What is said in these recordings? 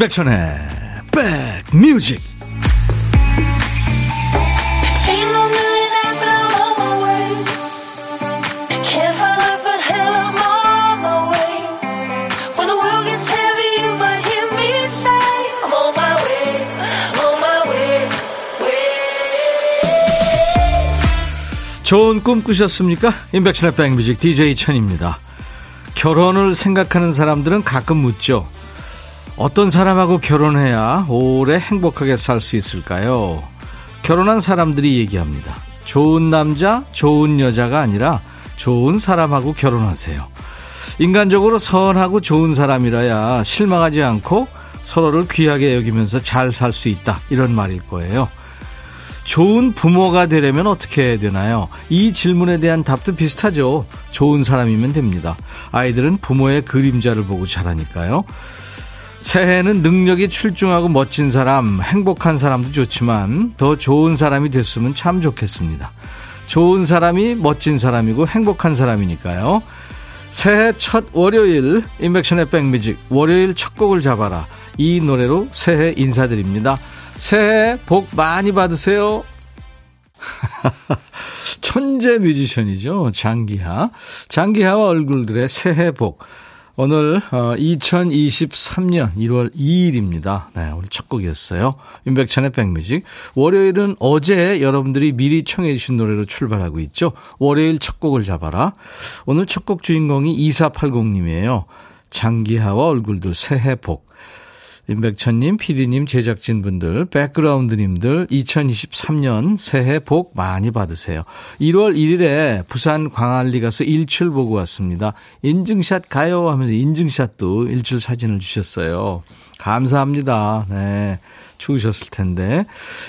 임백천의 백뮤직 좋은 꿈 꾸셨습니까? 임백천의 백뮤직 DJ 천입니다. 결혼을 생각하는 사람들은 가끔 묻죠. 어떤 사람하고 결혼해야 오래 행복하게 살 수 있을까요? 결혼한 사람들이 얘기합니다. 좋은 남자, 좋은 여자가 아니라 좋은 사람하고 결혼하세요. 인간적으로 선하고 좋은 사람이라야 실망하지 않고 서로를 귀하게 여기면서 잘 살 수 있다. 이런 말일 거예요. 좋은 부모가 되려면 어떻게 해야 되나요? 이 질문에 대한 답도 비슷하죠. 좋은 사람이면 됩니다. 아이들은 부모의 그림자를 보고 자라니까요. 새해에는 능력이 출중하고 멋진 사람, 행복한 사람도 좋지만 더 좋은 사람이 됐으면 참 좋겠습니다. 좋은 사람이 멋진 사람이고 행복한 사람이니까요. 새해 첫 월요일 인백션의 백뮤직 월요일 첫 곡을 잡아라. 이 노래로 새해 인사드립니다. 새해 복 많이 받으세요. 천재 뮤지션이죠. 장기하. 장기하와 얼굴들의 새해 복. 오늘 2023년 1월 2일입니다. 네, 오늘 첫 곡이었어요. 윤백찬의 백뮤직. 월요일은 어제 여러분들이 미리 청해 주신 노래로 출발하고 있죠. 월요일 첫 곡을 잡아라. 오늘 첫 곡 주인공이 2480님이에요. 장기하와 얼굴들 새해 복. 임백천님, 피디님, 제작진분들, 백그라운드님들 2023년 새해 복 많이 받으세요. 1월 1일에 부산 광안리 가서 일출 보고 왔습니다. 인증샷 가요 하면서 인증샷도 일출 사진을 주셨어요. 감사합니다. 네. 추우셨을 텐데.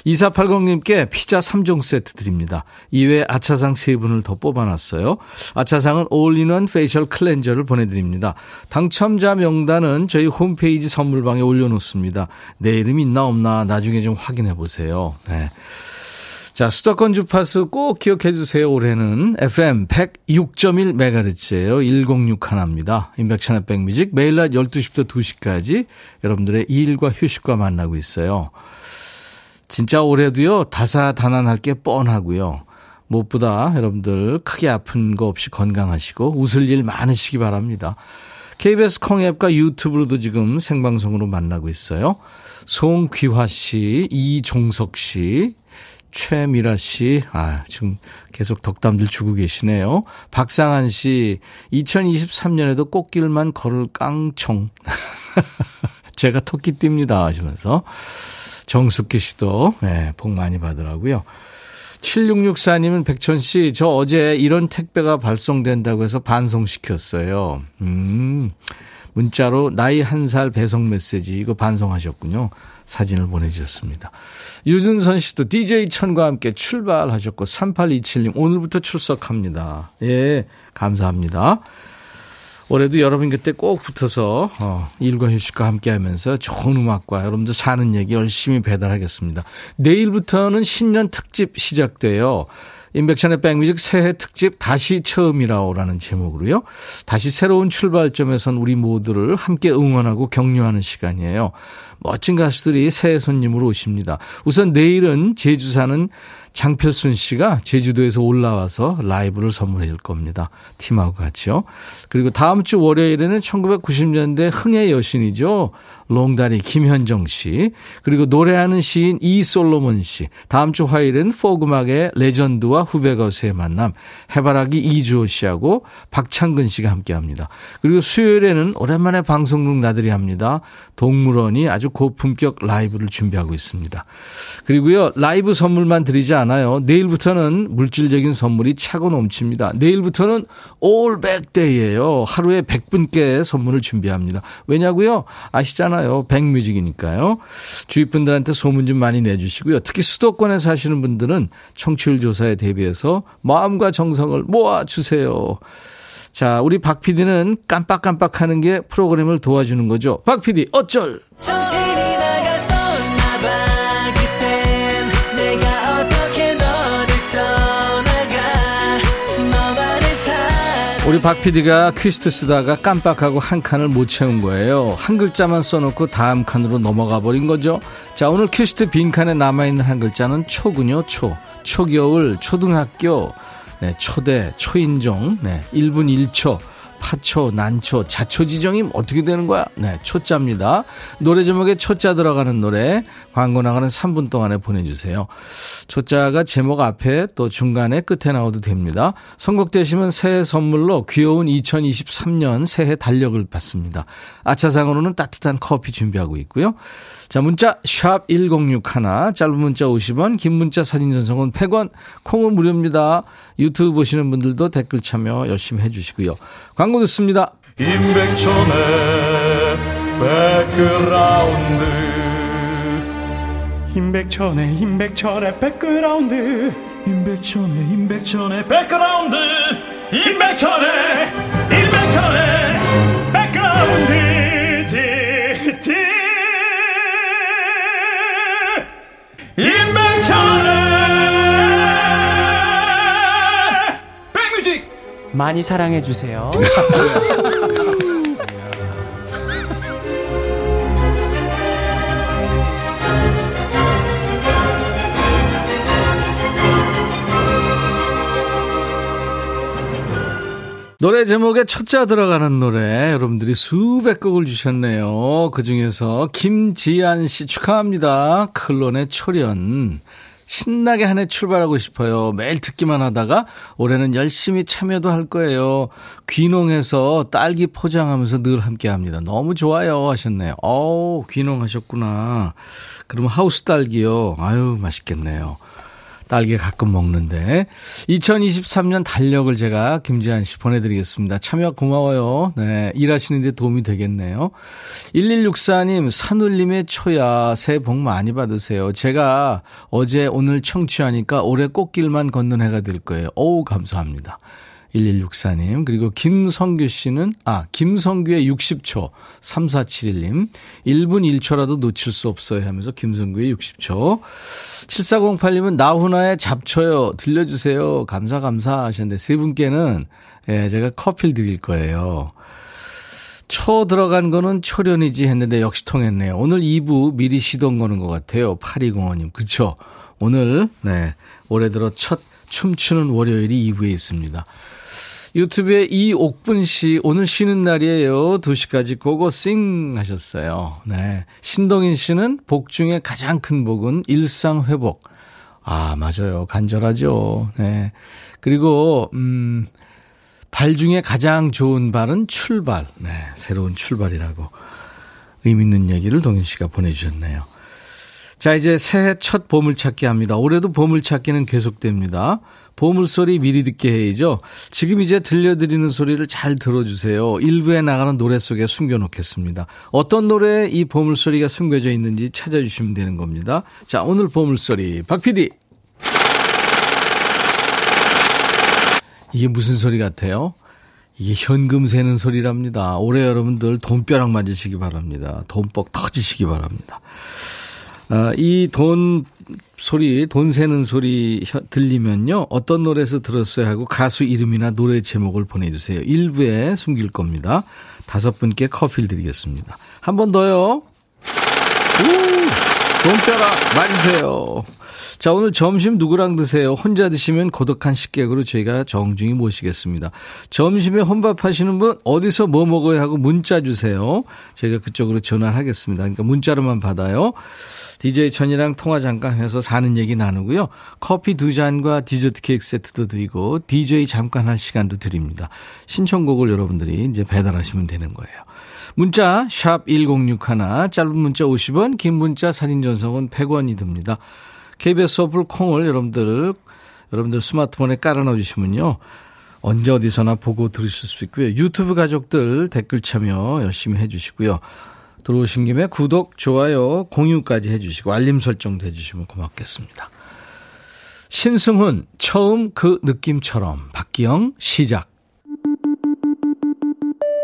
2480님께 피자 3종 세트 드립니다. 이외에 아차상 3분을 더 뽑아놨어요. 아차상은 all-in-one facial cleanser를 보내드립니다. 당첨자 명단은 저희 홈페이지 선물방에 올려놓습니다. 내 이름 있나 없나 나중에 좀 확인해 보세요. 네. 자, 수도권 주파수 꼭 기억해 주세요. 올해는 FM 106.1MHz예요. 106 하나입니다. 인백천의 백뮤직 매일 낮 12시부터 2시까지 여러분들의 일과 휴식과 만나고 있어요. 진짜 올해도요. 다사다난할 게 뻔하고요. 무엇보다 여러분들 크게 아픈 거 없이 건강하시고 웃을 일 많으시기 바랍니다. KBS 콩앱과 유튜브로도 지금 생방송으로 만나고 있어요. 송귀화 씨, 이종석 씨, 최미라 씨, 아, 지금 계속 덕담들 주고 계시네요. 박상한 씨, 2023년에도 꽃길만 걸을 깡총. 제가 토끼띠입니다. 하시면서. 정숙기 씨도, 네, 복 많이 받으라고요. 7664님은 백천 씨, 저 어제 이런 택배가 발송된다고 해서 반송시켰어요. 음, 문자로 나이 한 살 배송 메시지 이거 반송하셨군요. 사진을 보내주셨습니다. 유준선 씨도 DJ 천과 함께 출발하셨고 3827님 오늘부터 출석합니다. 예, 감사합니다. 올해도 여러분 그때 꼭 붙어서 어, 일과 휴식과 함께 하면서 좋은 음악과 여러분들 사는 얘기 열심히 배달하겠습니다. 내일부터는 신년 특집 시작돼요. 인백션의 백뮤직 새해 특집 다시 처음이라오라는 제목으로요. 다시 새로운 출발점에선 우리 모두를 함께 응원하고 격려하는 시간이에요. 멋진 가수들이 새해 손님으로 오십니다. 우선 내일은 제주 사는 장필순 씨가 제주도에서 올라와서 라이브를 선물해 줄 겁니다. 팀하고 같이요. 그리고 다음 주 월요일에는 1990년대 흥의 여신이죠. 롱다리 김현정 씨, 그리고 노래하는 시인 이솔로몬 씨, 다음 주 화요일은 포그막의 레전드와 후배 가수의 만남, 해바라기 이주호 씨하고 박창근 씨가 함께 합니다. 그리고 수요일에는 오랜만에 방송국 나들이 합니다. 동물원이 아주 고품격 라이브를 준비하고 있습니다. 그리고요, 라이브 선물만 드리지 않아요. 내일부터는 물질적인 선물이 차고 넘칩니다. 내일부터는 올백데이예요. 하루에 100분께 선물을 준비합니다. 왜냐고요? 아시잖아요. 백뮤직이니까요. 주위 분들한테 소문 좀 많이 내주시고요. 특히 수도권에 사시는 분들은 청취율 조사에 대비해서 마음과 정성을 모아주세요. 자, 우리 박 PD는 깜빡깜빡 하는 게 프로그램을 도와주는 거죠. 박 PD, 어쩔! 우리 박 PD가 퀴스트 쓰다가 깜빡하고 한 칸을 못 채운 거예요. 한 글자만 써놓고 다음 칸으로 넘어가 버린 거죠. 자, 오늘 퀴스트 빈칸에 남아있는 한 글자는 초군요, 초. 초겨울, 초등학교, 네, 초대, 초인종, 네, 1분 1초. 파초, 난초, 자초지정이 어떻게 되는 거야? 네, 초자입니다. 노래 제목에 초자 들어가는 노래 광고 나가는 3분 동안에 보내주세요. 초자가 제목 앞에 또 중간에 끝에 나와도 됩니다. 선곡되시면 새해 선물로 귀여운 2023년 새해 달력을 받습니다. 아차상으로는 따뜻한 커피 준비하고 있고요. 자, 문자 sharp 1061, 짧은 문자 50원, 긴 문자 사진 전송은 100원, 콩은 무료입니다. 유튜브 보시는 분들도 댓글 참여 열심히 해주시고요. 광고 듣습니다. 임백천의 백그라운드 임백천의 임백천의 백그라운드 임백천의 임백천의 백그라운드 임백천의 임백천의 많이 사랑해 주세요. 노래 제목에 첫자 들어가는 노래 여러분들이 수백 곡을 주셨네요. 그중에서 김지한 씨 축하합니다. 클론의 초련. 신나게 한 해 출발하고 싶어요. 매일 듣기만 하다가 올해는 열심히 참여도 할 거예요. 귀농해서 딸기 포장하면서 늘 함께 합니다. 너무 좋아요 하셨네요. 어우, 귀농하셨구나. 그럼 하우스 딸기요. 아유, 맛있겠네요. 딸기 가끔 먹는데 2023년 달력을 제가 김지한 씨 보내드리겠습니다. 참여 고마워요. 네, 일하시는데 도움이 되겠네요. 1164님 산울림의 초야 새해 복 많이 받으세요. 제가 어제 오늘 청취하니까 올해 꽃길만 걷는 해가 될 거예요. 어우 감사합니다. 1164님. 그리고 김성규 씨는, 아, 김성규의 60초. 3471님. 1분 1초라도 놓칠 수 없어요 하면서 김성규의 60초. 7408님은 나훈아의 잡초요. 들려주세요. 감사, 감사 하셨는데 세 분께는, 예, 제가 커피를 드릴 거예요. 초 들어간 거는 초련이지 했는데 역시 통했네요. 오늘 2부 미리 시동 거는 것 같아요. 8205님. 그쵸? 오늘, 네. 올해 들어 첫 춤추는 월요일이 2부에 있습니다. 유튜브에 이옥분 씨, 오늘 쉬는 날이에요. 2시까지 고고싱 하셨어요. 네. 신동인 씨는 복 중에 가장 큰 복은 일상회복. 아, 맞아요. 간절하죠. 네. 그리고, 음, 발 중에 가장 좋은 발은 출발. 네. 새로운 출발이라고 의미 있는 얘기를 동인 씨가 보내주셨네요. 자, 이제 새해 첫 보물찾기 합니다. 올해도 보물찾기는 계속됩니다. 보물소리 미리 듣게 해야죠. 지금 이제 들려드리는 소리를 잘 들어주세요. 일부에 나가는 노래 속에 숨겨놓겠습니다. 어떤 노래에 이 보물소리가 숨겨져 있는지 찾아주시면 되는 겁니다. 자, 오늘 보물소리. 박 PD. 이게 무슨 소리 같아요? 이게 현금 세는 소리랍니다. 올해 여러분들 돈벼락 맞으시기 바랍니다. 돈뻑 터지시기 바랍니다. 아, 이돈 소리, 돈 세는 소리 들리면요. 어떤 노래에서 들었어요 하고 가수 이름이나 노래 제목을 보내주세요. 일부에 숨길 겁니다. 다섯 분께 커피를 드리겠습니다. 한 번 더요. 오, 돈벼락 맞으세요. 자, 오늘 점심 누구랑 드세요? 혼자 드시면 고독한 식객으로 저희가 정중히 모시겠습니다. 점심에 혼밥 하시는 분 어디서 뭐 먹어야 하고 문자 주세요. 저희가 그쪽으로 전화를 하겠습니다. 그러니까 문자로만 받아요. DJ 천이랑 통화 잠깐 해서 사는 얘기 나누고요. 커피 두 잔과 디저트 케이크 세트도 드리고 DJ 잠깐 할 시간도 드립니다. 신청곡을 여러분들이 이제 배달하시면 되는 거예요. 문자 샵 1061, 짧은 문자 50원, 긴 문자 사진 전송은 100원이 듭니다. KBS 어플 콩을 여러분들 여러분들 스마트폰에 깔아놔 주시면요. 언제 어디서나 보고 들으실 수 있고요. 유튜브 가족들 댓글 참여 열심히 해 주시고요. 들어오신 김에 구독, 좋아요, 공유까지 해주시고 알림 설정도 해주시면 고맙겠습니다. 신승훈, 처음 그 느낌처럼 박기영, 시작.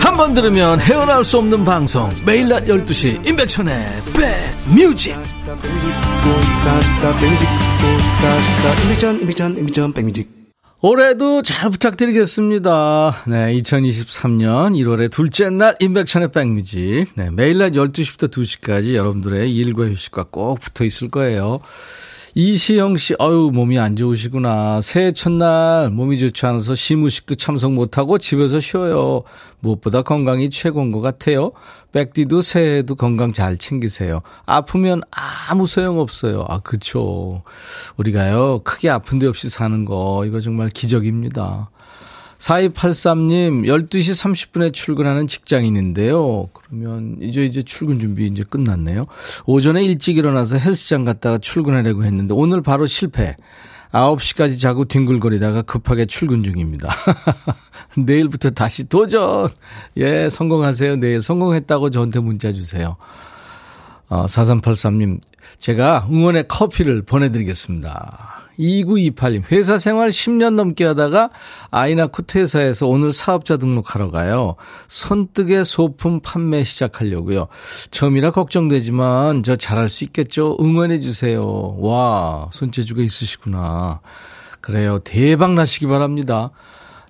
한 번 들으면 헤어나올 수 없는 방송 매일 낮 12시 임백천의 백뮤직 올해도 잘 부탁드리겠습니다. 네, 2023년 1월의 둘째 날 임백천의 백뮤직. 네, 매일 낮 12시부터 2시까지 여러분들의 일과 휴식과 꼭 붙어 있을 거예요. 이시영 씨, 어유 몸이 안 좋으시구나. 새해 첫날 몸이 좋지 않아서 시무식도 참석 못하고 집에서 쉬어요. 무엇보다 건강이 최고인 것 같아요. 백디도 새해에도 건강 잘 챙기세요. 아프면 아무 소용 없어요. 아, 그쵸. 우리가요, 크게 아픈 데 없이 사는 거, 이거 정말 기적입니다. 4283님, 12시 30분에 출근하는 직장인인데요. 그러면 이제 이제 출근 준비 이제 끝났네요. 오전에 일찍 일어나서 헬스장 갔다가 출근하려고 했는데 오늘 바로 실패. 9시까지 자고 뒹굴거리다가 급하게 출근 중입니다. 내일부터 다시 도전! 예, 성공하세요. 내일 성공했다고 저한테 문자 주세요. 어, 4383님, 제가 응원의 커피를 보내드리겠습니다. 2928님, 회사 생활 10년 넘게 하다가 아이 낳고 퇴사해서 오늘 사업자 등록하러 가요. 손뜨개 소품 판매 시작하려고요. 처음이라 걱정되지만 저 잘할 수 있겠죠? 응원해주세요. 와, 손재주가 있으시구나. 그래요. 대박 나시기 바랍니다.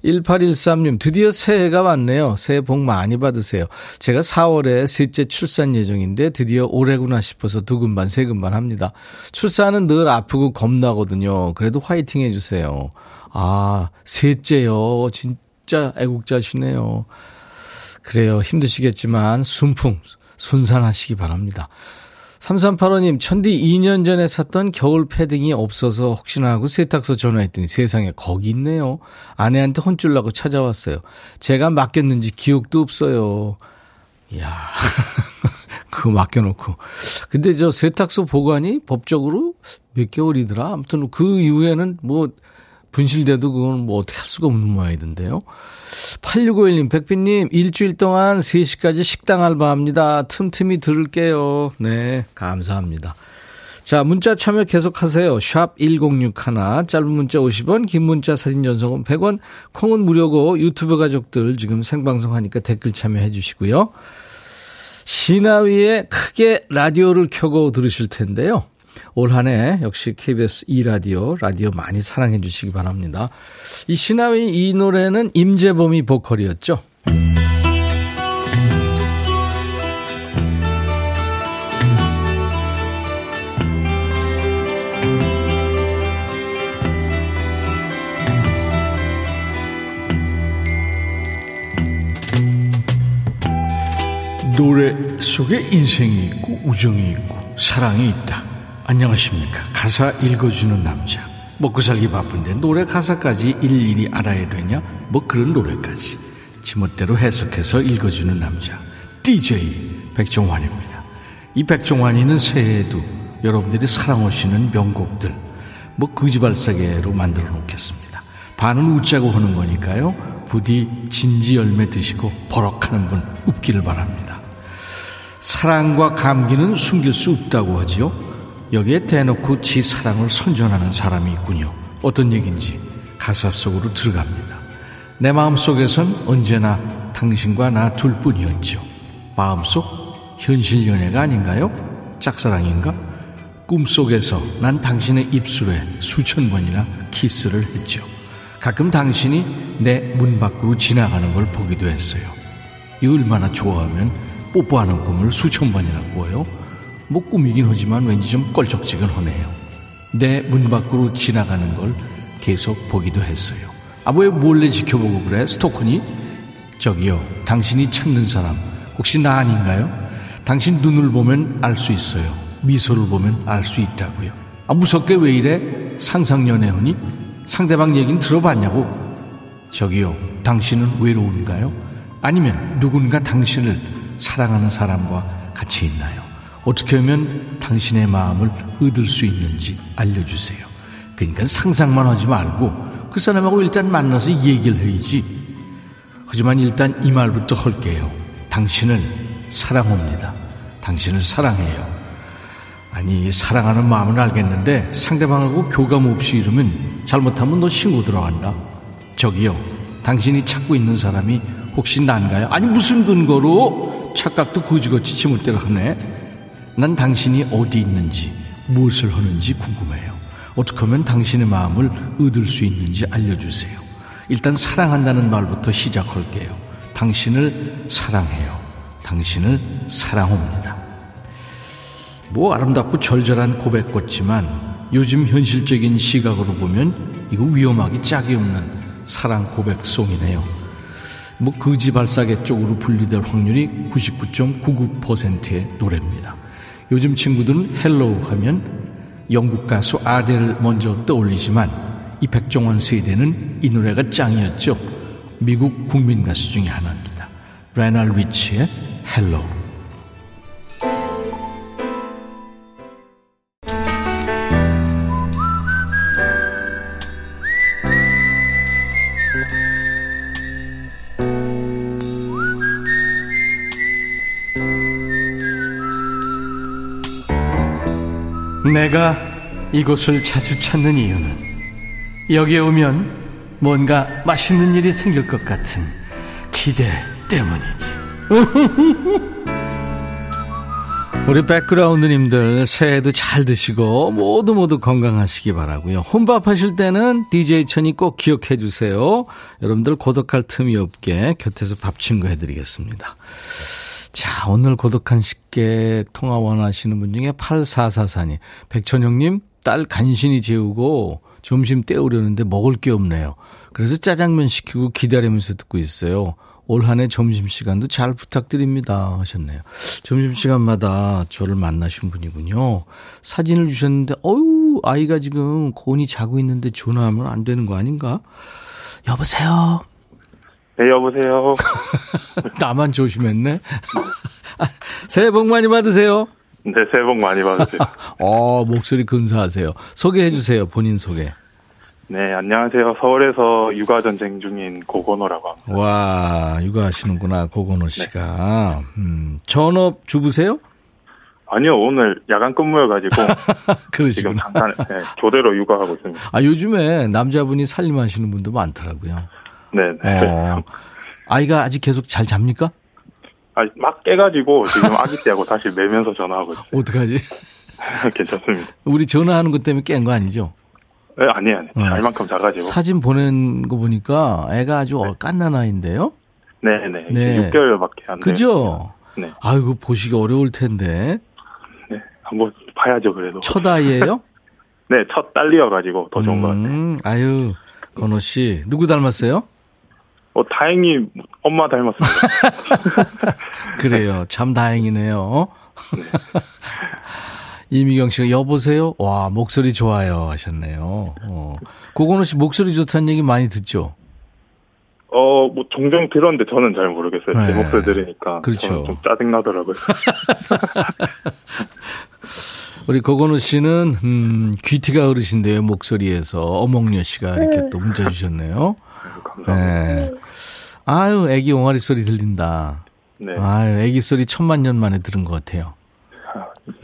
1813님, 드디어 새해가 왔네요. 새해 복 많이 받으세요. 제가 4월에 셋째 출산 예정인데 드디어 올해구나 싶어서 두근반, 세근반 합니다. 출산은 늘 아프고 겁나거든요. 그래도 화이팅 해주세요. 아, 셋째요. 진짜 애국자시네요. 그래요. 힘드시겠지만 순풍, 순산하시기 바랍니다. 3385님, 천디 2년 전에 샀던 겨울 패딩이 없어서 혹시나 하고 세탁소 전화했더니 세상에 거기 있네요. 아내한테 혼쭐나고 찾아왔어요. 제가 맡겼는지 기억도 없어요. 이야, 그거 맡겨놓고. 근데 저 세탁소 보관이 법적으로 몇 개월이더라? 아무튼 그 이후에는 뭐 분실돼도 그건 뭐 어떻게 할 수가 없는 모양이던데요. 8651님, 백빈님, 일주일 동안 3시까지 식당 알바합니다. 틈틈이 들을게요. 네, 감사합니다. 자, 문자 참여 계속하세요. 샵 1061, 짧은 문자 50원, 긴 문자 사진 전송은 100원, 콩은 무료고 유튜브 가족들 지금 생방송 하니까 댓글 참여해 주시고요. 시나위에 크게 라디오를 켜고 들으실 텐데요. 올 한 해 역시 KBS 2라디오, 라디오 많이 사랑해 주시기 바랍니다. 이 시나위 이 노래는 임재범이 보컬이었죠. 노래 속에 인생이 있고 우정이 있고 사랑이 있다. 안녕하십니까. 가사 읽어주는 남자. 먹고 살기 바쁜데 노래 가사까지 일일이 알아야 되냐? 뭐 그런 노래까지. 지멋대로 해석해서 읽어주는 남자. DJ 백종환입니다. 이 백종환이는 새해에도 여러분들이 사랑하시는 명곡들, 뭐 거지발사계로 만들어 놓겠습니다. 반은 웃자고 하는 거니까요. 부디 진지 열매 드시고 버럭하는 분 웃기를 바랍니다. 사랑과 감기는 숨길 수 없다고 하지요. 여기에 대놓고 지 사랑을 선전하는 사람이 있군요. 어떤 얘기인지 가사 속으로 들어갑니다. 내 마음속에선 언제나 당신과 나 둘뿐이었죠. 마음속 현실 연애가 아닌가요? 짝사랑인가? 꿈속에서 난 당신의 입술에 수천 번이나 키스를 했죠. 가끔 당신이 내 문 밖으로 지나가는 걸 보기도 했어요. 이 얼마나 좋아하면 뽀뽀하는 꿈을 수천 번이나 꿔요. 뭐 꿈이긴 하지만 왠지 좀 껄쩍지근하네요. 내 문 밖으로 지나가는 걸 계속 보기도 했어요. 아, 왜 몰래 지켜보고 그래? 스토커니? 저기요, 당신이 찾는 사람, 혹시 나 아닌가요? 당신 눈을 보면 알 수 있어요. 미소를 보면 알 수 있다고요. 아, 무섭게 왜 이래? 상상연애하니? 상대방 얘기는 들어봤냐고? 저기요, 당신은 외로운가요? 아니면 누군가 당신을 사랑하는 사람과 같이 있나요? 어떻게 하면 당신의 마음을 얻을 수 있는지 알려주세요. 그러니까 상상만 하지 말고 그 사람하고 일단 만나서 얘기를 해야지. 하지만 일단 이 말부터 할게요. 당신을 사랑합니다. 당신을 사랑해요. 아니 사랑하는 마음은 알겠는데 상대방하고 교감 없이 이러면 잘못하면 너 신고 들어간다. 저기요. 당신이 찾고 있는 사람이 혹시 난가요? 아니 무슨 근거로 착각도 거지같이 지물대로 하네. 난 당신이 어디 있는지 무엇을 하는지 궁금해요. 어떻게 하면 당신의 마음을 얻을 수 있는지 알려주세요. 일단 사랑한다는 말부터 시작할게요. 당신을 사랑해요. 당신을 사랑합니다. 뭐 아름답고 절절한 고백 같지만 요즘 현실적인 시각으로 보면 이거 위험하기 짝이 없는 사랑 고백송이네요. 뭐 거지 발싸개 쪽으로 분류될 확률이 99.99%의 노래입니다. 요즘 친구들은 Hello 하면 영국 가수 아델 먼저 떠올리지만 이 백종원 세대는 이 노래가 짱이었죠. 미국 국민 가수 중에 하나입니다. 레날 리치의 헬로우. 내가 이곳을 자주 찾는 이유는 여기에 오면 뭔가 맛있는 일이 생길 것 같은 기대 때문이지. 우리 백그라운드님들 새해도 잘 드시고 모두 모두 건강하시기 바라고요. 혼밥 하실 때는 DJ 천이 꼭 기억해 주세요. 여러분들 고독할 틈이 없게 곁에서 밥 친구 해드리겠습니다. 자, 오늘 고독한 식객 통화 원하시는 분 중에 8444님. 백천영님, 딸 간신히 재우고 점심 때우려는데 먹을 게 없네요. 그래서 짜장면 시키고 기다리면서 듣고 있어요. 올 한해 점심시간도 잘 부탁드립니다. 하셨네요. 점심시간마다 저를 만나신 분이군요. 사진을 주셨는데, 어유 아이가 지금 곤이 자고 있는데 전화하면 안 되는 거 아닌가? 여보세요? 네, 여보세요. 나만 조심했네. 새해 복 많이 받으세요. 네, 새해 복 많이 받으세요. 어, 목소리 근사하세요. 소개해 주세요. 본인 소개. 네, 안녕하세요. 서울에서 육아 전쟁 중인 고건호라고 합니다. 와, 육아하시는구나. 고건호 씨가. 음, 전업 주부세요? 아니요, 오늘 야간 근무여가지고 지금. 잠깐 네, 교대로 육아하고 있습니다. 아, 요즘에 남자분이 살림하시는 분도 많더라고요. 네, 네. 어, 아이가 아직 계속 잘 잡니까? 아, 막 깨가지고 지금 아기 때하고 다시 매면서 전화하고 있어요. 어떡하지? 괜찮습니다. 우리 전화하는 것 때문에 깬 거 아니죠? 네, 아니에요, 아니에요. 어. 잘 만큼 작아지고. 사진 보낸 거 보니까 애가 아주 어 깐난 아이인데요? 네, 네. 네. 6개월밖에 안 돼요. 그죠? 네, 아이고, 보시기 어려울 텐데. 네. 한번 봐야죠, 그래도. 첫 아이예요? 네, 첫 딸이어가지고 더 좋은 것 같아요. 음, 아유, 건호 씨. 누구 닮았어요? 어, 다행히 엄마 닮았습니다. 그래요. 참 다행이네요. 이미경 씨가 여보세요? 와, 목소리 좋아요. 하셨네요. 어. 고건호 씨 목소리 좋다는 얘기 많이 듣죠? 어, 뭐, 종종 들었는데 저는 잘 모르겠어요. 네. 제 목소리 들으니까. 그렇죠. 저는 좀 짜증 나더라고요. 우리 고건호 씨는, 음, 귀티가 어르신데요. 목소리에서. 어몽여 씨가 이렇게 또 문자 주셨네요. 감사합니다. 네. 아유, 애기 옹알이 소리 들린다. 네. 아유, 애기 소리 천만 년 만에 들은 것 같아요.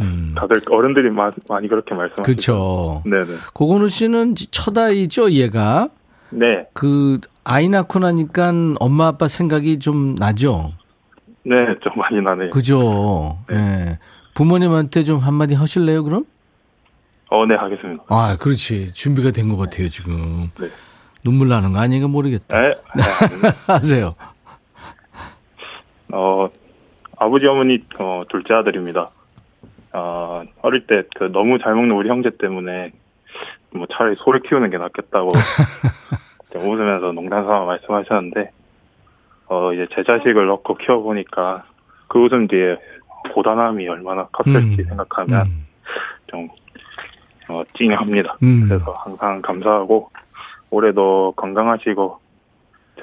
음. 다들 어른들이 마- 많이 그렇게 말씀하시죠. 그렇죠. 네네. 고건우 씨는 첫 아이죠, 얘가. 네. 그 아이 낳고 나니까 엄마 아빠 생각이 좀 나죠. 네, 좀 많이 나네요. 그죠. 예. 부모님한테 좀 한마디 하실래요, 그럼? 어, 네, 하겠습니다. 아, 그렇지. 준비가 된 것 같아요, 지금. 네. 눈물 나는 거 아닌가 모르겠다. 네. 네. 하세요. 어, 아버지, 어머니, 어, 둘째 아들입니다. 어, 어릴 때 그 너무 잘 먹는 우리 형제 때문에 뭐 차라리 소를 키우는 게 낫겠다고 좀 웃으면서 농담 삼아 말씀하셨는데, 어, 이제 제 자식을 넣고 키워보니까 그 웃음 뒤에 고단함이 얼마나 컸을지 음. 생각하면 음. 좀, 어, 찡합니다. 음. 그래서 항상 감사하고, 올해도 건강하시고,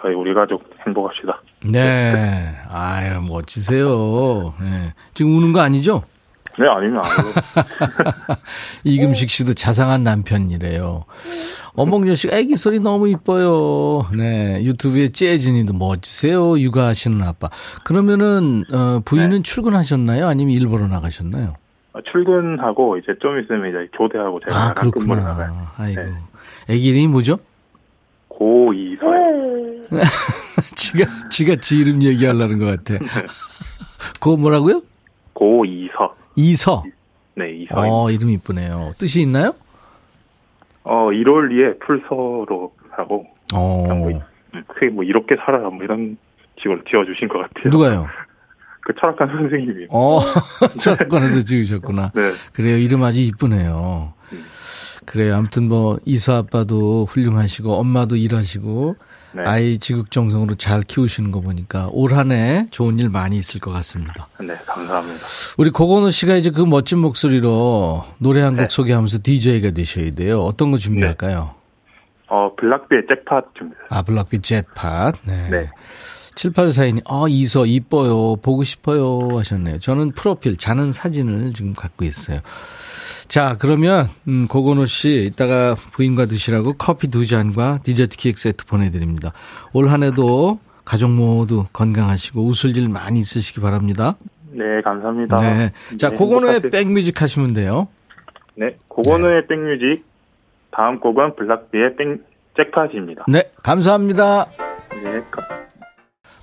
저희 우리 가족 행복합시다. 네. 아유, 멋지세요. 네. 지금 우는 거 아니죠? 네, 아니면 아니고. 이금식 씨도 자상한 남편이래요. 어몽여 씨가 애기 소리 너무 이뻐요. 네. 유튜브에 재진이도 멋지세요. 육아하시는 아빠. 그러면은, 어, 부인은 네. 출근하셨나요? 아니면 일보러 나가셨나요? 어, 출근하고 이제 좀 있으면 이제 교대하고 제가 아, 그렇구나. 나가요. 아이고. 네. 애기 이름이 뭐죠? 고2서요. 지가, 지가 지 이름 얘기하려는 것 같아. 그거 뭐라고요? 고2서. 이서. 네, 이서. 어, 이름 이쁘네요. 뜻이 있나요? 어, 1월 2에 풀서로 하고, 어. 뭐, 음, 크게 뭐, 이렇게 살아라, 뭐 이런 식으로 지어주신 것 같아요. 누가요? 그 철학관 선생님이. 어, 철학관에서 지으셨구나. 네. 그래요. 이름 아주 이쁘네요. 음. 그래요. 아무튼 뭐, 이사 아빠도 훌륭하시고, 엄마도 일하시고, 네. 아이 지극정성으로 잘 키우시는 거 보니까 올 한 해 좋은 일 많이 있을 것 같습니다. 네, 감사합니다. 우리 고건우 씨가 이제 그 멋진 목소리로 노래 한곡 네. 소개하면서 DJ가 되셔야 돼요. 어떤 거 준비할까요? 어, 블락비의 잭팟 좀. 아, 블락비 jet팟. 네. 네. 7842님, 아, 이서 이뻐요. 보고 싶어요. 하셨네요. 저는 프로필, 자는 사진을 지금 갖고 있어요. 자, 그러면, 음, 고건호 씨, 이따가 부인과 드시라고 커피 두 잔과 디저트 케이크 세트 보내드립니다. 올 한 해도 가족 모두 건강하시고 웃을 일 많이 있으시기 바랍니다. 네, 감사합니다. 네. 자, 네, 고건호의. 백뮤직 하시면 돼요. 네, 고건우의 백뮤직. 다음 곡은 블락비의 백, 잭팟입니다. 네, 감사합니다. 네, 가-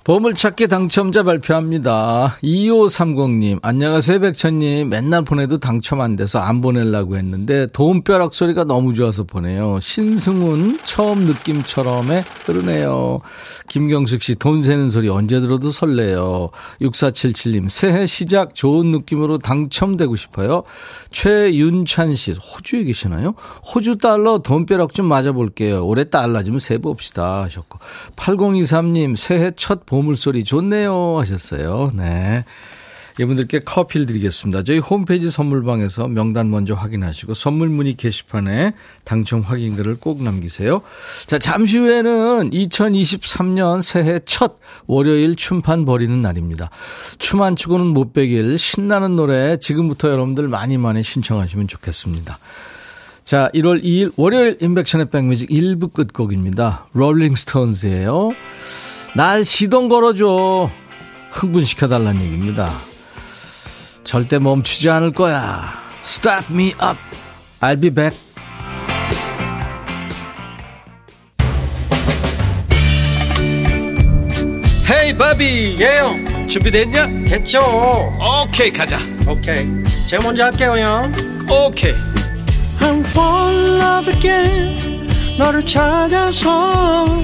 보물찾기 당첨자 발표합니다. 2530님, 안녕하세요, 백천님. 맨날 보내도 당첨 안 돼서 안 보내려고 했는데, 도움벼락 소리가 너무 좋아서 보내요. 신승훈, 처음 느낌처럼에 흐르네요. 김경숙 씨, 돈 세는 소리 언제 들어도 설레요. 6477님, 새해 시작 좋은 느낌으로 당첨되고 싶어요. 최윤찬 씨, 호주에 계시나요? 호주 달러 돈벼락 좀 맞아볼게요. 올해 달라지면 세봅시다. 하셨고. 8023님, 새해 첫 보물소리 좋네요. 하셨어요. 네. 이분들께 커피를 드리겠습니다. 저희 홈페이지 선물방에서 명단 먼저 확인하시고 선물 문의 게시판에 당첨 확인글을 꼭 남기세요. 자, 잠시 후에는 2023년 새해 첫 월요일 춤판 벌이는 날입니다. 춤 안 추고는 못 베길 신나는 노래 지금부터 여러분들 많이 많이 신청하시면 좋겠습니다. 자, 1월 2일 월요일 인백션의 백뮤직 1부 끝곡입니다. 롤링스톤즈예요. 날 시동 걸어줘. 흥분시켜달라는 얘기입니다. 절대 멈추지 않을 거야. Start me up. I'll be back. 헤이 바비 예영 준비됐냐? 됐죠 오케이 가자 오케이 제가 먼저 할게요 형 오케이 I'm fall in love again 너를 찾아서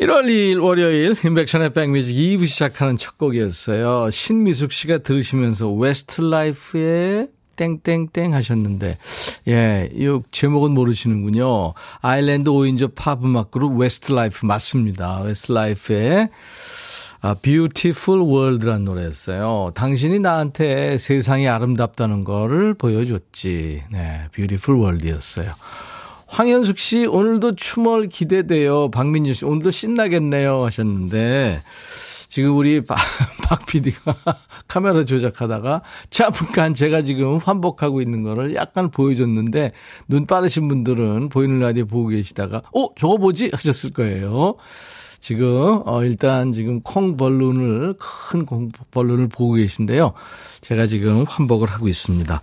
1월 2일 월요일 임백천의 백뮤직 2부 시작하는 첫 곡이었어요. 신미숙 씨가 들으시면서 웨스트라이프의 땡땡땡 하셨는데 예, 이 제목은 모르시는군요. 아일랜드 5인조 팝 음악 그룹 웨스트라이프 맞습니다. 웨스트라이프의 아, Beautiful World라는 노래였어요. 당신이 나한테 세상이 아름답다는 거를 보여줬지. 네, Beautiful World이었어요. 황현숙 씨, 오늘도 춤월 기대돼요. 박민주 씨, 오늘도 신나겠네요. 하셨는데, 지금 우리 박, 박 PD가 카메라 조작하다가 잠깐 제가 지금 환복하고 있는 거를 약간 보여줬는데, 눈 빠르신 분들은 보이는 라디오 보고 계시다가, 어, 저거 뭐지? 하셨을 거예요. 지금, 어, 일단 지금 콩 벌룬을, 큰 콩 벌룬을 보고 계신데요. 제가 지금 환복을 하고 있습니다.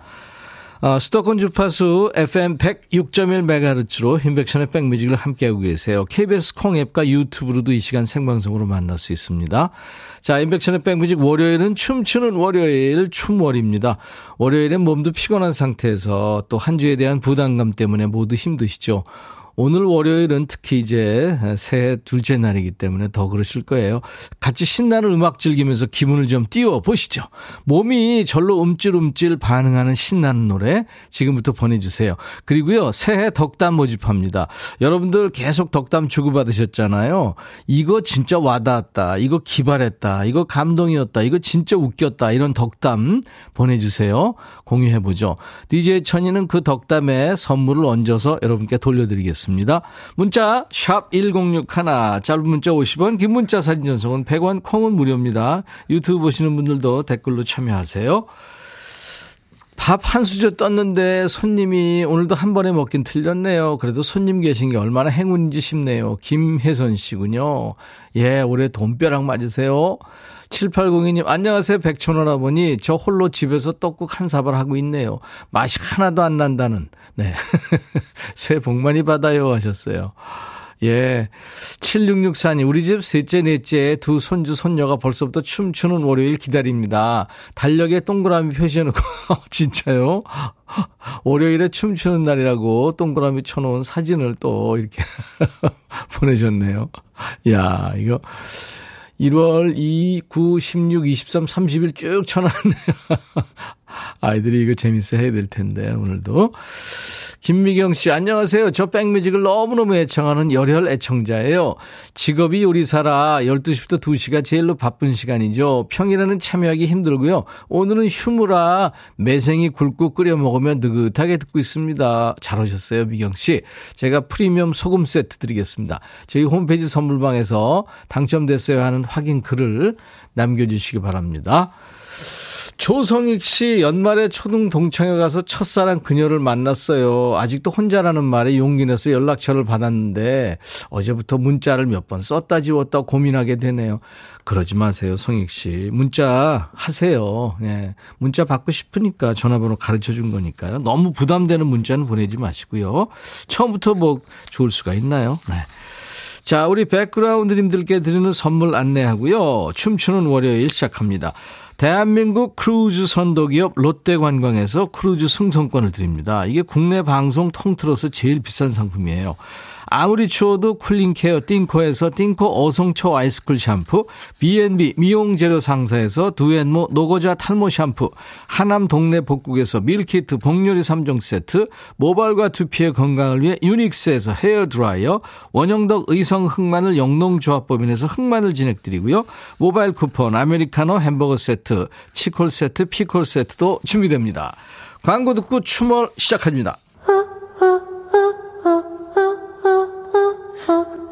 어, 수도권 주파수 FM 106.1MHz로 인백션의 백뮤직을 함께하고 계세요. KBS 콩 앱과 유튜브로도 이 시간 생방송으로 만날 수 있습니다. 자, 인백션의 백뮤직 월요일은 춤추는 월요일 춤월입니다. 월요일엔 몸도 피곤한 상태에서 또 한 주에 대한 부담감 때문에 모두 힘드시죠. 오늘 월요일은 특히 이제 새해 둘째 날이기 때문에 더 그러실 거예요. 같이 신나는 음악 즐기면서 기분을 좀 띄워 보시죠. 몸이 절로 움찔움찔 반응하는 신나는 노래 지금부터 보내주세요. 그리고요, 새해 덕담 모집합니다. 여러분들 계속 덕담 주고받으셨잖아요. 이거 진짜 와닿았다. 이거 기발했다. 이거 감동이었다. 이거 진짜 웃겼다. 이런 덕담 보내주세요. 공유해보죠. DJ 천이는 그 덕담에 선물을 얹어서 여러분께 돌려드리겠습니다. 문자, 샵 1061, 짧은 문자 50원, 긴 문자 사진 전송은 100원, 콩은 무료입니다. 유튜브 보시는 분들도 댓글로 참여하세요. 밥한 수저 떴는데 손님이 오늘도 한 번에 먹긴 틀렸네요. 그래도 손님 계신 게 얼마나 행운인지 싶네요. 김혜선 씨군요. 예, 올해 돈벼락 맞으세요. 7802님, 안녕하세요. 백촌원 아버니. 저 홀로 집에서 떡국 한 사발 하고 있네요. 맛이 하나도 안 난다는. 네. 새해 복 많이 받아요. 하셨어요. 예. 7664님, 우리 집 셋째, 넷째 두 손주, 손녀가 벌써부터 춤추는 월요일 기다립니다. 달력에 동그라미 표시해놓고, 진짜요? 월요일에 춤추는 날이라고 동그라미 쳐놓은 사진을 또 이렇게 보내셨네요. 야 이거 1월 2, 9, 16, 23, 30일 쭉 쳐놨네요. 아이들이 이거 재밌어 해야 될 텐데, 오늘도. 김미경 씨, 안녕하세요. 저 백뮤직을 너무너무 애청하는 열혈 애청자예요. 직업이 요리사라 12시부터 2시가 제일로 바쁜 시간이죠. 평일에는 참여하기 힘들고요. 오늘은 휴무라 매생이 굵고 끓여 먹으면 느긋하게 듣고 있습니다. 잘 오셨어요, 미경 씨. 제가 프리미엄 소금 세트 드리겠습니다. 저희 홈페이지 선물방에서 당첨됐어요 하는 확인 글을 남겨주시기 바랍니다. 조성익 씨 연말에 초등 동창회 가서 첫사랑 그녀를 만났어요. 아직도 혼자라는 말에 용기 내서 연락처를 받았는데 어제부터 문자를 몇 번 썼다 지웠다 고민하게 되네요. 그러지 마세요, 성익 씨. 문자 하세요. 예. 문자 받고 싶으니까 전화번호 가르쳐 준 거니까요. 너무 부담되는 문자는 보내지 마시고요. 처음부터 뭐 좋을 수가 있나요? 네. 자, 우리 백그라운드님들께 드리는 선물 안내하고요. 춤추는 월요일 시작합니다. 대한민국 크루즈 선도기업 롯데관광에서 크루즈 승선권을 드립니다. 이게 국내 방송 통틀어서 제일 비싼 상품이에요. 아무리 추워도 cooling care 띵코에서 띵코 어성초 아이스쿨 샴푸, B&B 미용재료 상사에서 두앤모 노고자 탈모 샴푸, 하남 동네 복국에서 밀키트 복요리 3종 세트, 모발과 두피의 건강을 위해 유닉스에서 헤어드라이어, 원형덕 의성 흑마늘 영농조합법인에서 흑마늘 진행드리고요. 모바일 쿠폰, 아메리카노 햄버거 세트, 치콜 세트, 피콜 세트도 준비됩니다. 광고 듣고 춤을 시작합니다.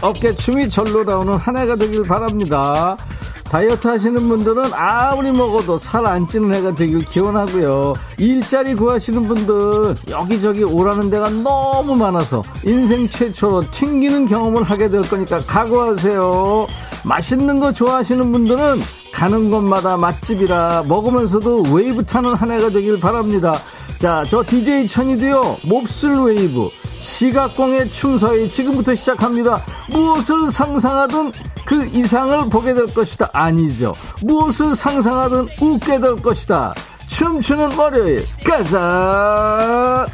어깨춤이 절로 나오는 한 해가 되길 바랍니다. 다이어트 하시는 분들은 아무리 먹어도 살 안 찌는 해가 되길 기원하고요. 일자리 구하시는 분들 여기저기 오라는 데가 너무 많아서 인생 최초로 튕기는 경험을 하게 될 거니까 각오하세요. 맛있는 거 좋아하시는 분들은 가는 곳마다 맛집이라 먹으면서도 웨이브 타는 한 해가 되길 바랍니다. 자, 저 DJ 천이도요, 몹쓸 웨이브. 시각공의 춤사위 지금부터 시작합니다. 무엇을 상상하든 그 이상을 보게 될 것이다. 아니죠. 무엇을 상상하든 웃게 될 것이다. 춤추는 월요일, 가자!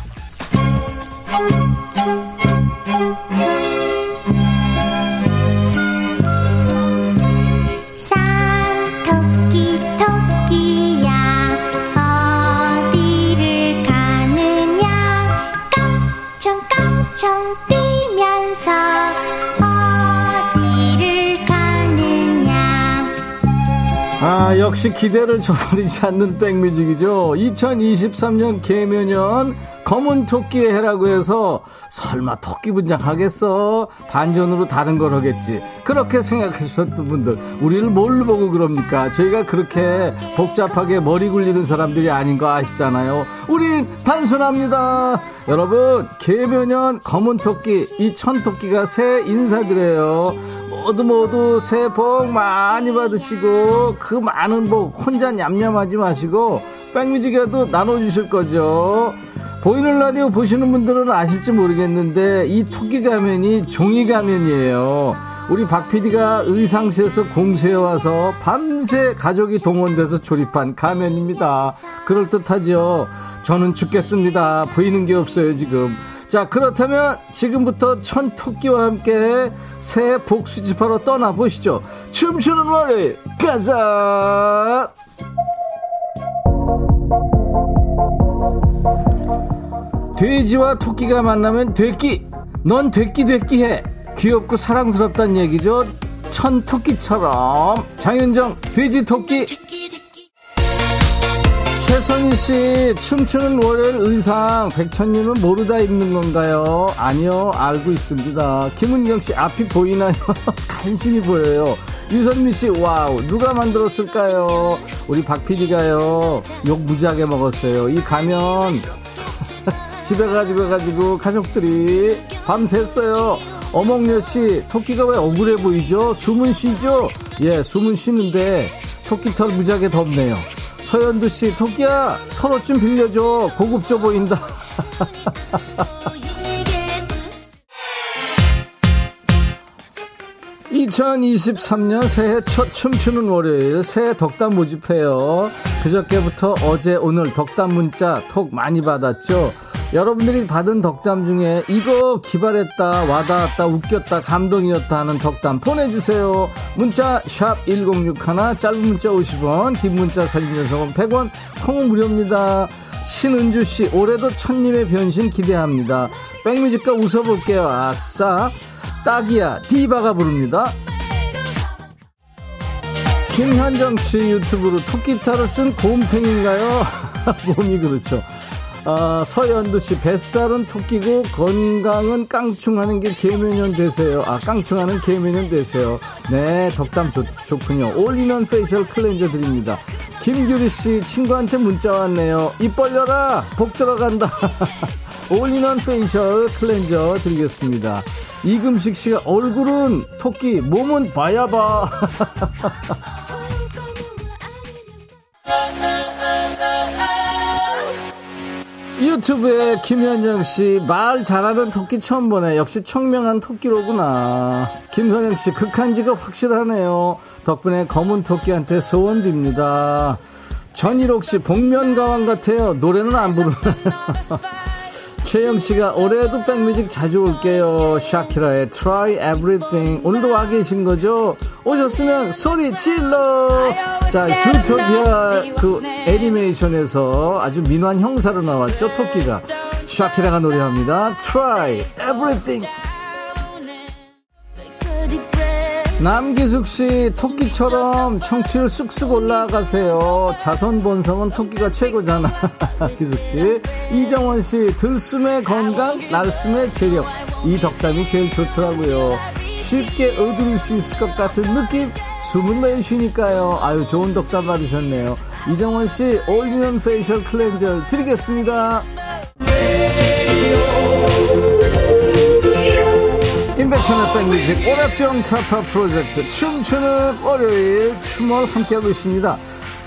아, 역시 기대를 저버리지 않는 백뮤직이죠. 2023년 개묘년 검은 토끼의 해라고 해서 설마 토끼 분장 하겠어? 반전으로 다른 걸 하겠지. 그렇게 생각하셨던 분들, 우리를 뭘로 보고 그럽니까? 저희가 그렇게 복잡하게 머리 굴리는 사람들이 아닌 거 아시잖아요. 우린 단순합니다. 여러분, 개묘년 검은 토끼, 이 천토끼가 새 인사드려요. 모두 모두 새해 복 많이 받으시고 그 많은 복 혼자 냠냠하지 마시고 백뮤직에도 나눠주실 거죠. 보이는 라디오 보시는 분들은 아실지 모르겠는데 이 토끼 가면이 종이 가면이에요. 우리 박 PD가 의상실에서 공세해 와서 밤새 가족이 동원돼서 조립한 가면입니다. 그럴듯하죠. 저는 죽겠습니다. 보이는 게 없어요 지금. 자 그렇다면 지금부터 천 토끼와 함께 새해 복 수집하러 떠나보시죠. 춤추는 월요일 가자. 돼지와 토끼가 만나면 돼끼 넌 돼끼 돼끼 해. 귀엽고 사랑스럽단 얘기죠. 천 토끼처럼. 장윤정 돼지 토끼 최선희 씨 춤추는 월요일 의상 백천님은 모르다 입는 건가요? 아니요 알고 있습니다 김은경 씨 앞이 보이나요? 간신히 보여요 유선미 씨 Wow 누가 만들었을까요? 우리 박 PD가요 욕 무지하게 먹었어요 이 가면 집에 가지고 가지고 가족들이 밤샜어요. 어몽여 씨, 토끼가 왜 억울해 보이죠? 숨은 쉬죠? 예, 숨은 쉬는데 토끼 털 무지하게 덥네요. 서현두 씨, 토끼야, 털옷 좀 빌려줘. 고급져 보인다. 2023년 새해 첫 춤추는 월요일 새해 덕담 모집해요. 그저께부터 어제 오늘 덕담 문자 톡 많이 받았죠. 여러분들이 받은 덕담 중에 이거 기발했다, 와닿았다, 웃겼다, 감동이었다 하는 덕담 보내주세요. 문자 1061, 짧은 문자 50원, 긴 문자 사진 전송은 100원, 콩은 무료입니다. 신은주씨, 올해도 천님의 변신 기대합니다. 백뮤직과 웃어볼게요. 아싸. 딱이야, 디바가 부릅니다. 김현정 씨 유튜브로 토끼 탈을 쓴 곰탱인가요? 몸이 그렇죠. 아, 서현두 씨, 뱃살은 토끼고 건강은 깡충하는 게 계묘년 되세요. 아, 깡충하는 계묘년 되세요. 네, 덕담 좋, 좋군요. all-in-one facial cleanser 드립니다. 김규리 씨, 친구한테 문자 왔네요. 입 벌려라! 복 들어간다. all-in-one facial cleanser 드리겠습니다. 이금식 씨가 얼굴은 토끼, 몸은 봐. 유튜브에 김현정 씨, 말 잘하는 토끼 처음 보네. 역시 청명한 토끼로구나. 김선영 씨, 극한 직업 확실하네요. 덕분에 검은 토끼한테 소원 빕니다. 전일옥 씨, 복면가왕 같아요. 노래는 안 부르나요? 최영 씨가 올해도 백뮤직 자주 올게요. 샤키라의 Try Everything. 오늘도 와 계신 거죠? 오셨으면 소리 질러! 자, 주토피아 그 애니메이션에서 아주 민환 형사로 나왔죠, 토끼가. 샤키라가 노래합니다. Try Everything. 남기숙 씨, 토끼처럼 청취율 쑥쑥 올라가세요. 자손 본성은 토끼가 최고잖아. 기숙 씨. 이정원 씨, 들숨에 건강, 날숨에 재력. 이 덕담이 제일 좋더라고요. 쉽게 얻을 수 있을 것 같은 느낌? 숨은 매일 쉬니까요. 아유, 좋은 덕담 받으셨네요. 이정원 씨, all-in-one facial cleanser 드리겠습니다. 임백천의 백뮤직 오랫병 타파 프로젝트 춤추는 월요일 춤을 함께하고 있습니다.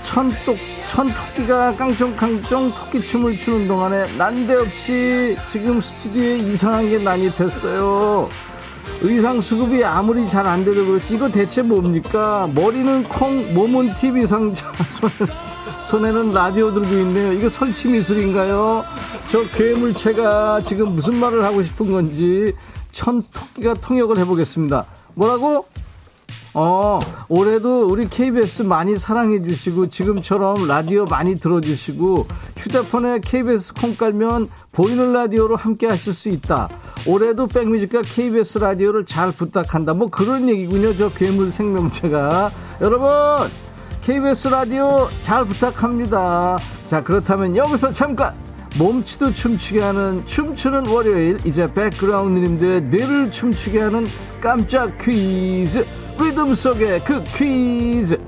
천똑, 천토끼가 깡총깡총 토끼춤을 추는 동안에 난데없이 지금 스튜디오에 이상한 게 난입했어요. 의상 수급이 아무리 잘 안 돼도 그렇지 이거 대체 뭡니까? 머리는 콩, 몸은 TV 상자, 손에는, 손에는 라디오 들고 있네요. 이거 설치 미술인가요? 저 괴물체가 지금 무슨 말을 하고 싶은 건지 천 토끼가 통역을 해보겠습니다. 뭐라고? 어, 올해도 우리 KBS 많이 사랑해 주시고, 지금처럼 라디오 많이 들어 주시고, 휴대폰에 KBS 콩 깔면 보이는 라디오로 함께 하실 수 있다. 올해도 백뮤직과 KBS 라디오를 잘 부탁한다. 뭐 그런 얘기군요. 저 괴물 생명체가. 여러분! KBS 라디오 잘 부탁합니다. 자, 그렇다면 여기서 잠깐! 몸치도 춤추게 하는 춤추는 월요일, 이제 백그라운드님들의 뇌를 춤추게 하는 깜짝 퀴즈. 리듬 속의 그 퀴즈.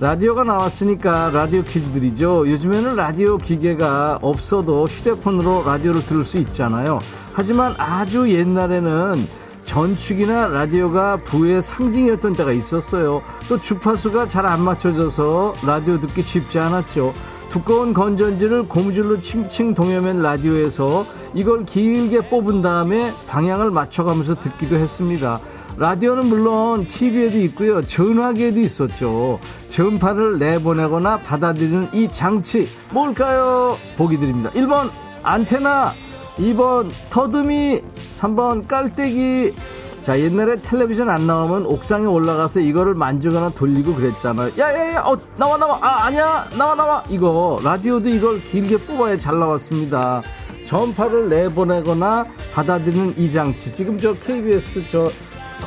라디오가 나왔으니까 라디오 퀴즈들이죠. 요즘에는 라디오 기계가 없어도 휴대폰으로 라디오를 들을 수 있잖아요. 하지만 아주 옛날에는 전축이나 라디오가 부의 상징이었던 때가 있었어요. 또 주파수가 잘 안 맞춰져서 라디오 듣기 쉽지 않았죠. 두꺼운 건전지를 고무줄로 칭칭 동여맨 라디오에서 이걸 길게 뽑은 다음에 방향을 맞춰가면서 듣기도 했습니다. 라디오는 물론 TV에도 있고요. 전화기에도 있었죠. 전파를 내보내거나 받아들이는 이 장치 뭘까요? 보기 드립니다. 1번 안테나 2번 터듬이 3번 깔때기 자 옛날에 텔레비전 안 나오면 옥상에 올라가서 이거를 만지거나 돌리고 그랬잖아요 야야야 어 나와 나와. 아 아니야. 나와 나와. 이거 라디오도 이걸 길게 뽑아야 잘 나왔습니다. 전파를 내보내거나 받아들이는 이 장치. 지금 저 KBS 저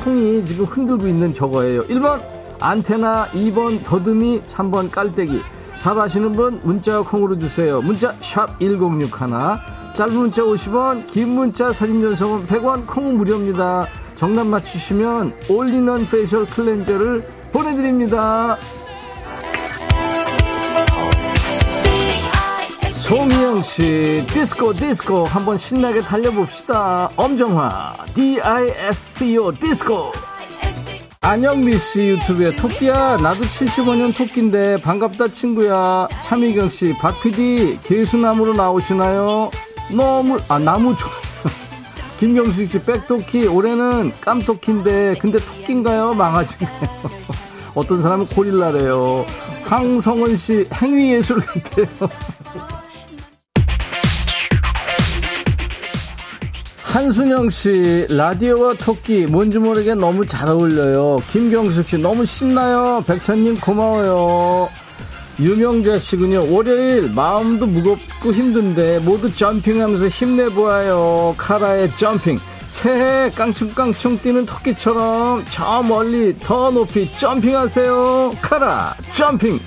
통이 지금 흔들고 있는 저거예요. 1번 안테나. 2번 더듬이. 3번 깔때기. 답 아시는 분 문자 콩으로 주세요. 문자 샵 1061 짧은 문자 50원 긴 문자 사진 전송은 100원 콩 무료입니다 정답 맞추시면 all-in-one facial cleanser를 보내드립니다. 송희영 씨 디스코 디스코. 한번 신나게 달려봅시다. 엄정화 D-I-S-C-O 디스코. 안영미 씨 유튜브에 토끼야 나도 75년 토끼인데 반갑다 친구야. 차미경 씨 박PD 계수나무로 나오시나요? 너무 아 나무 좋아 김경수 씨 백토끼 올해는 깜토끼인데 근데 토끼인가요 망아지네요 어떤 사람은 고릴라래요 황성은 씨 행위예술 같아요 한순영 씨, 라디오와 토끼, 뭔지 모르게 너무 잘 어울려요. 김경숙 씨, 너무 신나요. 백천님, 고마워요. 유명자 씨군요. 월요일, 마음도 무겁고 힘든데, 모두 점핑하면서 힘내보아요. 카라의 점핑. 새해 깡충깡충 뛰는 토끼처럼 저 멀리 더 높이 점핑하세요. 카라, 점핑.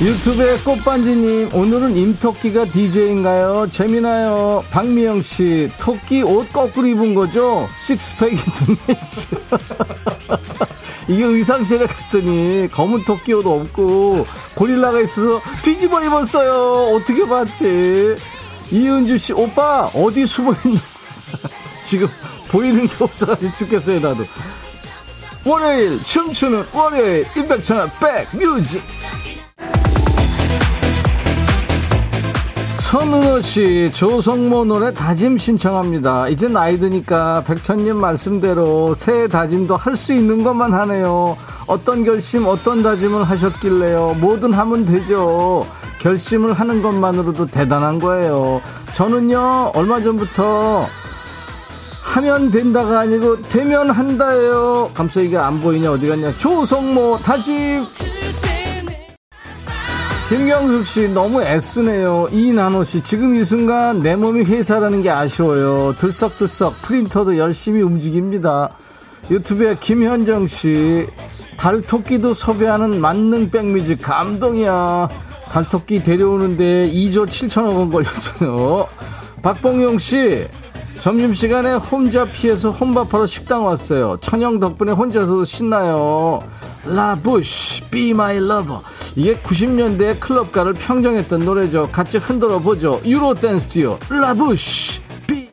유튜브의 꽃반지님, 오늘은 임토끼가 DJ인가요? 재미나요? 박미영 씨, 토끼 옷 거꾸로 입은 거죠? 식스팩이 등에 있어요. 이게 의상실에 갔더니 검은 토끼 옷 없고 고릴라가 있어서 뒤집어 입었어요. 어떻게 봤지? 이은주 씨, 오빠, 어디 숨어 있는 지금 보이는 게 없어가지고 죽겠어요, 나도. 월요일, 춤추는 월요일, 임백천의 백뮤직. 선은호 씨, 조성모 노래 다짐 신청합니다. 이제 나이 드니까 백천님 말씀대로 새해 다짐도 할 수 있는 것만 하네요. 어떤 결심, 어떤 다짐을 하셨길래요. 뭐든 하면 되죠. 결심을 하는 것만으로도 대단한 거예요. 저는요, 얼마 전부터 하면 된다가 아니고 되면 한다예요. 감소이가 안 보이냐 어디 갔냐. 조성모 다짐. 김경숙 씨 너무 애쓰네요. 이나노 씨 지금 이 순간 내 몸이 회사라는 게 아쉬워요. 들썩들썩 프린터도 열심히 움직입니다. 유튜브에 김현정 씨 달토끼도 섭외하는 만능 백뮤직 감동이야. 달토끼 데려오는데 2조 7천억 원 걸렸어요. 박봉용 씨 점심시간에 혼자 피해서 혼밥하러 식당 왔어요. 천디 덕분에 혼자서도 신나요. La Bouche, Be My Lover. 이게 90년대 클럽가를 평정했던 노래죠. 같이 흔들어 보죠. 유로 댄스 듀오, La Bouche, Be.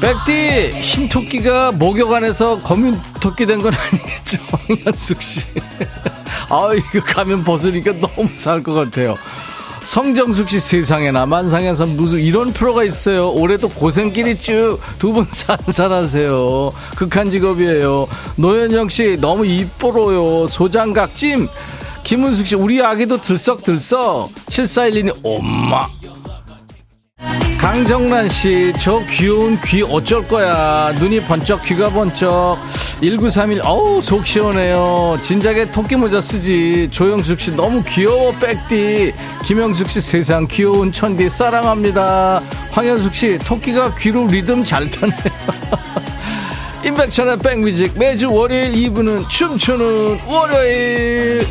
백디, 흰 토끼가 목욕 안에서 검은 토끼 된 건 아니겠죠? 황현숙 씨. 아, 이거 가면 벗으니까 너무 쌀 것 같아요. 성정숙 씨 세상에나 만상에서 무슨 이런 프로가 있어요. 올해도 고생길이 쭉 두 분 산산하세요. 극한 직업이에요. 노현정 씨 너무 이뻐로요. 소장각 찜. 김은숙 씨 우리 아기도 들썩들썩. 7412님 엄마. 강정란 씨, 저 귀여운 귀 어쩔 거야. 눈이 번쩍, 귀가 번쩍. 1931, 어우, 속 시원해요. 진작에 토끼 모자 쓰지. 조영숙 씨, 너무 귀여워, 백디. 김영숙 씨, 세상 귀여운 천디, 사랑합니다. 황현숙 씨, 토끼가 귀로 리듬 잘 타네요. 임백천의 백뮤직, 매주 월요일 2부는 춤추는 월요일.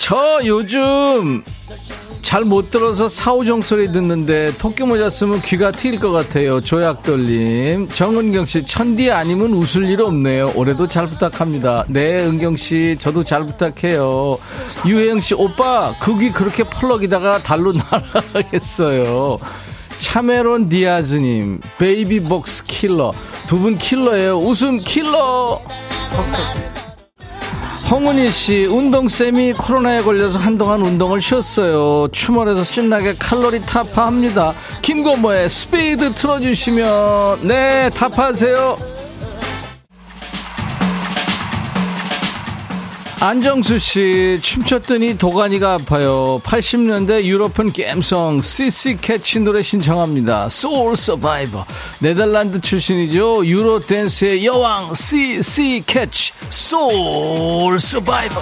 저 요즘 잘 못 들어서 사오정 소리 듣는데 토끼 모자 쓰면 귀가 트일 것 같아요. 조약돌님. 정은경 씨, 천디 아니면 웃을 일 없네요. 올해도 잘 부탁합니다. 네, 은경 씨, 저도 잘 부탁해요. 유혜영 씨, 오빠, 그 귀 그렇게 펄럭이다가 달로 날아가겠어요. 차메론 디아즈님, 베이비복스 킬러. 두 분 킬러예요. 웃음 킬러! 홍은희 씨, 운동쌤이 코로나에 걸려서 한동안 운동을 쉬었어요. 춤월에서 신나게 칼로리 타파합니다. 김건모의 스피드 틀어주시면, 네, 타파하세요. 안정수 씨, 춤췄더니 도가니가 아파요. 80년대 유로풍 갬성 C.C. Catch 노래 신청합니다. Soul Survivor. 네덜란드 출신이죠. 유로 댄스의 여왕 C.C. Catch Soul Survivor.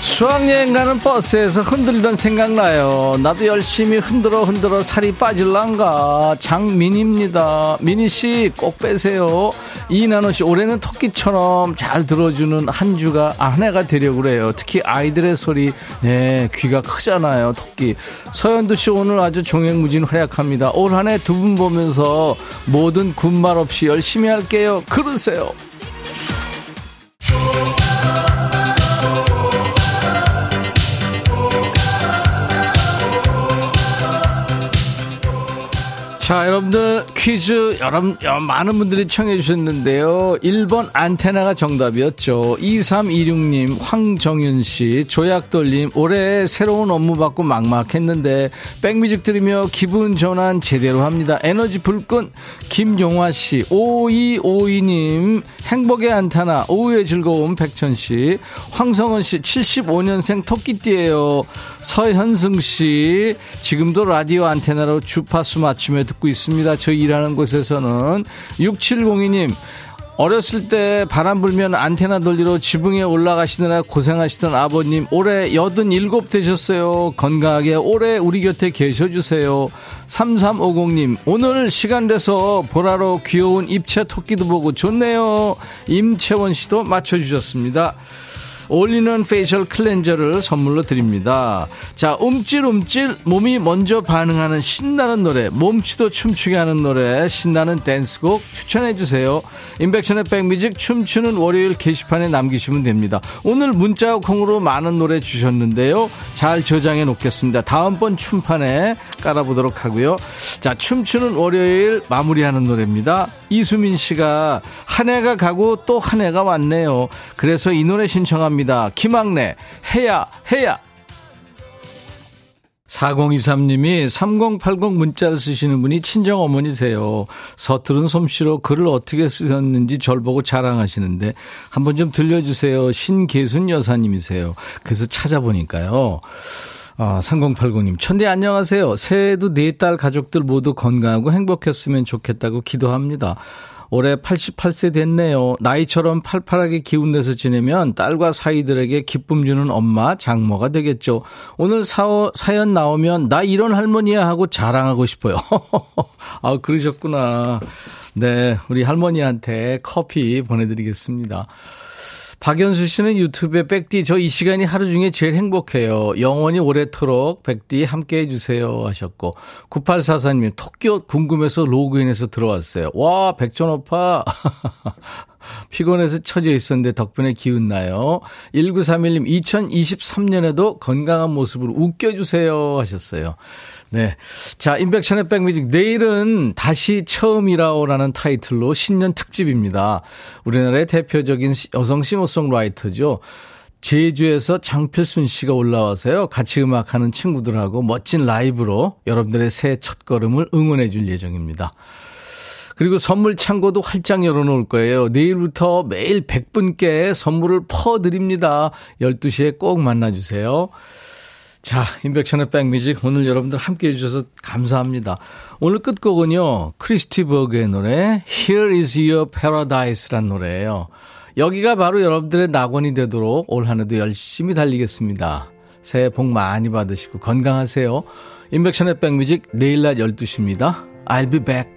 수학여행 가는 버스에서 흔들던 생각나요. 나도 열심히 흔들어 흔들어 살이 빠질란가. 장민입니다. 미니씨 꼭 빼세요. 이나노 씨 올해는 토끼처럼 잘 들어주는 한 주가 아, 한 해가 되려고 그래요. 특히 아이들의 소리. 네, 귀가 크잖아요. 토끼. 서현두 씨 오늘 아주 종횡무진 활약합니다. 올 한 해 두 분 보면서 모든 군말 없이 열심히 할게요. 그러세요. 자, 여러분들 퀴즈 여러분 많은 분들이 청해 주셨는데요. 1번 안테나가 정답이었죠. 2326님, 황정윤 씨, 조약돌 님, 올해 새로운 업무 받고 막막했는데 백뮤직 들으며 기분 전환 제대로 합니다. 에너지 불끈 김용화 씨, 5252 님, 행복의 안테나, 오후의 즐거움 백천 씨, 황성원 씨, 75년생 토끼띠예요. 서현승 씨, 지금도 라디오 안테나로 주파수 맞추며 듣고 있습니다. 저희 일하는 곳에서는 6702님 어렸을 때 바람 불면 안테나 돌리러 지붕에 올라가시느라 고생하시던 아버님 올해 87 되셨어요. 건강하게 오래 우리 곁에 계셔주세요. 3350님 오늘 시간 돼서 보라로 귀여운 입체 토끼도 보고 좋네요. 임채원 씨도 맞춰주셨습니다. all-in-one facial cleanser를 선물로 드립니다. 자, 움찔움찔 몸이 먼저 반응하는 신나는 노래, 몸치도 춤추게 하는 노래, 신나는 댄스곡 추천해 주세요. 인백션의 백뮤직 춤추는 월요일 게시판에 남기시면 됩니다. 오늘 문자 콩으로 많은 노래 주셨는데요. 잘 저장해 놓겠습니다. 다음번 춤판에 깔아보도록 하고요. 자, 춤추는 월요일 마무리하는 노래입니다. 이수민 씨가 한 해가 가고 또 한 해가 왔네요. 그래서 이 노래 신청 합니다. 김학래, 해야, 해야. 4023님이 3080 문자를 쓰시는 분이 친정 어머니세요. 서투른 솜씨로 글을 어떻게 쓰셨는지 절 보고 자랑하시는데 한번 좀 들려주세요. 신계순 여사님이세요. 그래서 찾아보니까요. 아, 3080님, 천대 안녕하세요. 새해에도 네 딸 가족들 모두 건강하고 행복했으면 좋겠다고 기도합니다. 올해 88세 됐네요. 나이처럼 팔팔하게 기운내서 지내면 딸과 사이들에게 기쁨 주는 엄마, 장모가 되겠죠. 오늘 사, 사연 나오면 나 이런 할머니야 하고 자랑하고 싶어요. 아, 그러셨구나. 네, 우리 할머니한테 커피 보내드리겠습니다. 박연수 씨는 유튜브에 백디 저 이 시간이 하루 중에 제일 행복해요. 영원히 오래도록 백디 함께 해주세요 하셨고 9844님이 토끼옷 궁금해서 로그인해서 들어왔어요. 와 백전오파 피곤해서 처져 있었는데 덕분에 기운 나요. 1931님 2023년에도 건강한 모습으로 웃겨주세요 하셨어요. 네. 자, 인백션의 백뮤직. 내일은 다시 처음이라오라는 타이틀로 신년 특집입니다. 우리나라의 대표적인 여성 싱어송라이터죠. 제주에서 장필순 씨가 올라와서요. 같이 음악하는 친구들하고 멋진 라이브로 여러분들의 새해 첫 걸음을 응원해 줄 예정입니다. 그리고 선물 창고도 활짝 열어놓을 거예요. 내일부터 매일 100분께 선물을 퍼드립니다. 12시에 꼭 만나주세요. 자, 인백션의 백뮤직 오늘 여러분들 함께 해주셔서 감사합니다. 오늘 끝곡은요, 크리스티 버그의 노래 Here is your paradise란 노래예요. 여기가 바로 여러분들의 낙원이 되도록 올 한해도 열심히 달리겠습니다. 새해 복 많이 받으시고 건강하세요. 인백션의 백뮤직 내일 낮 12시입니다. I'll be back.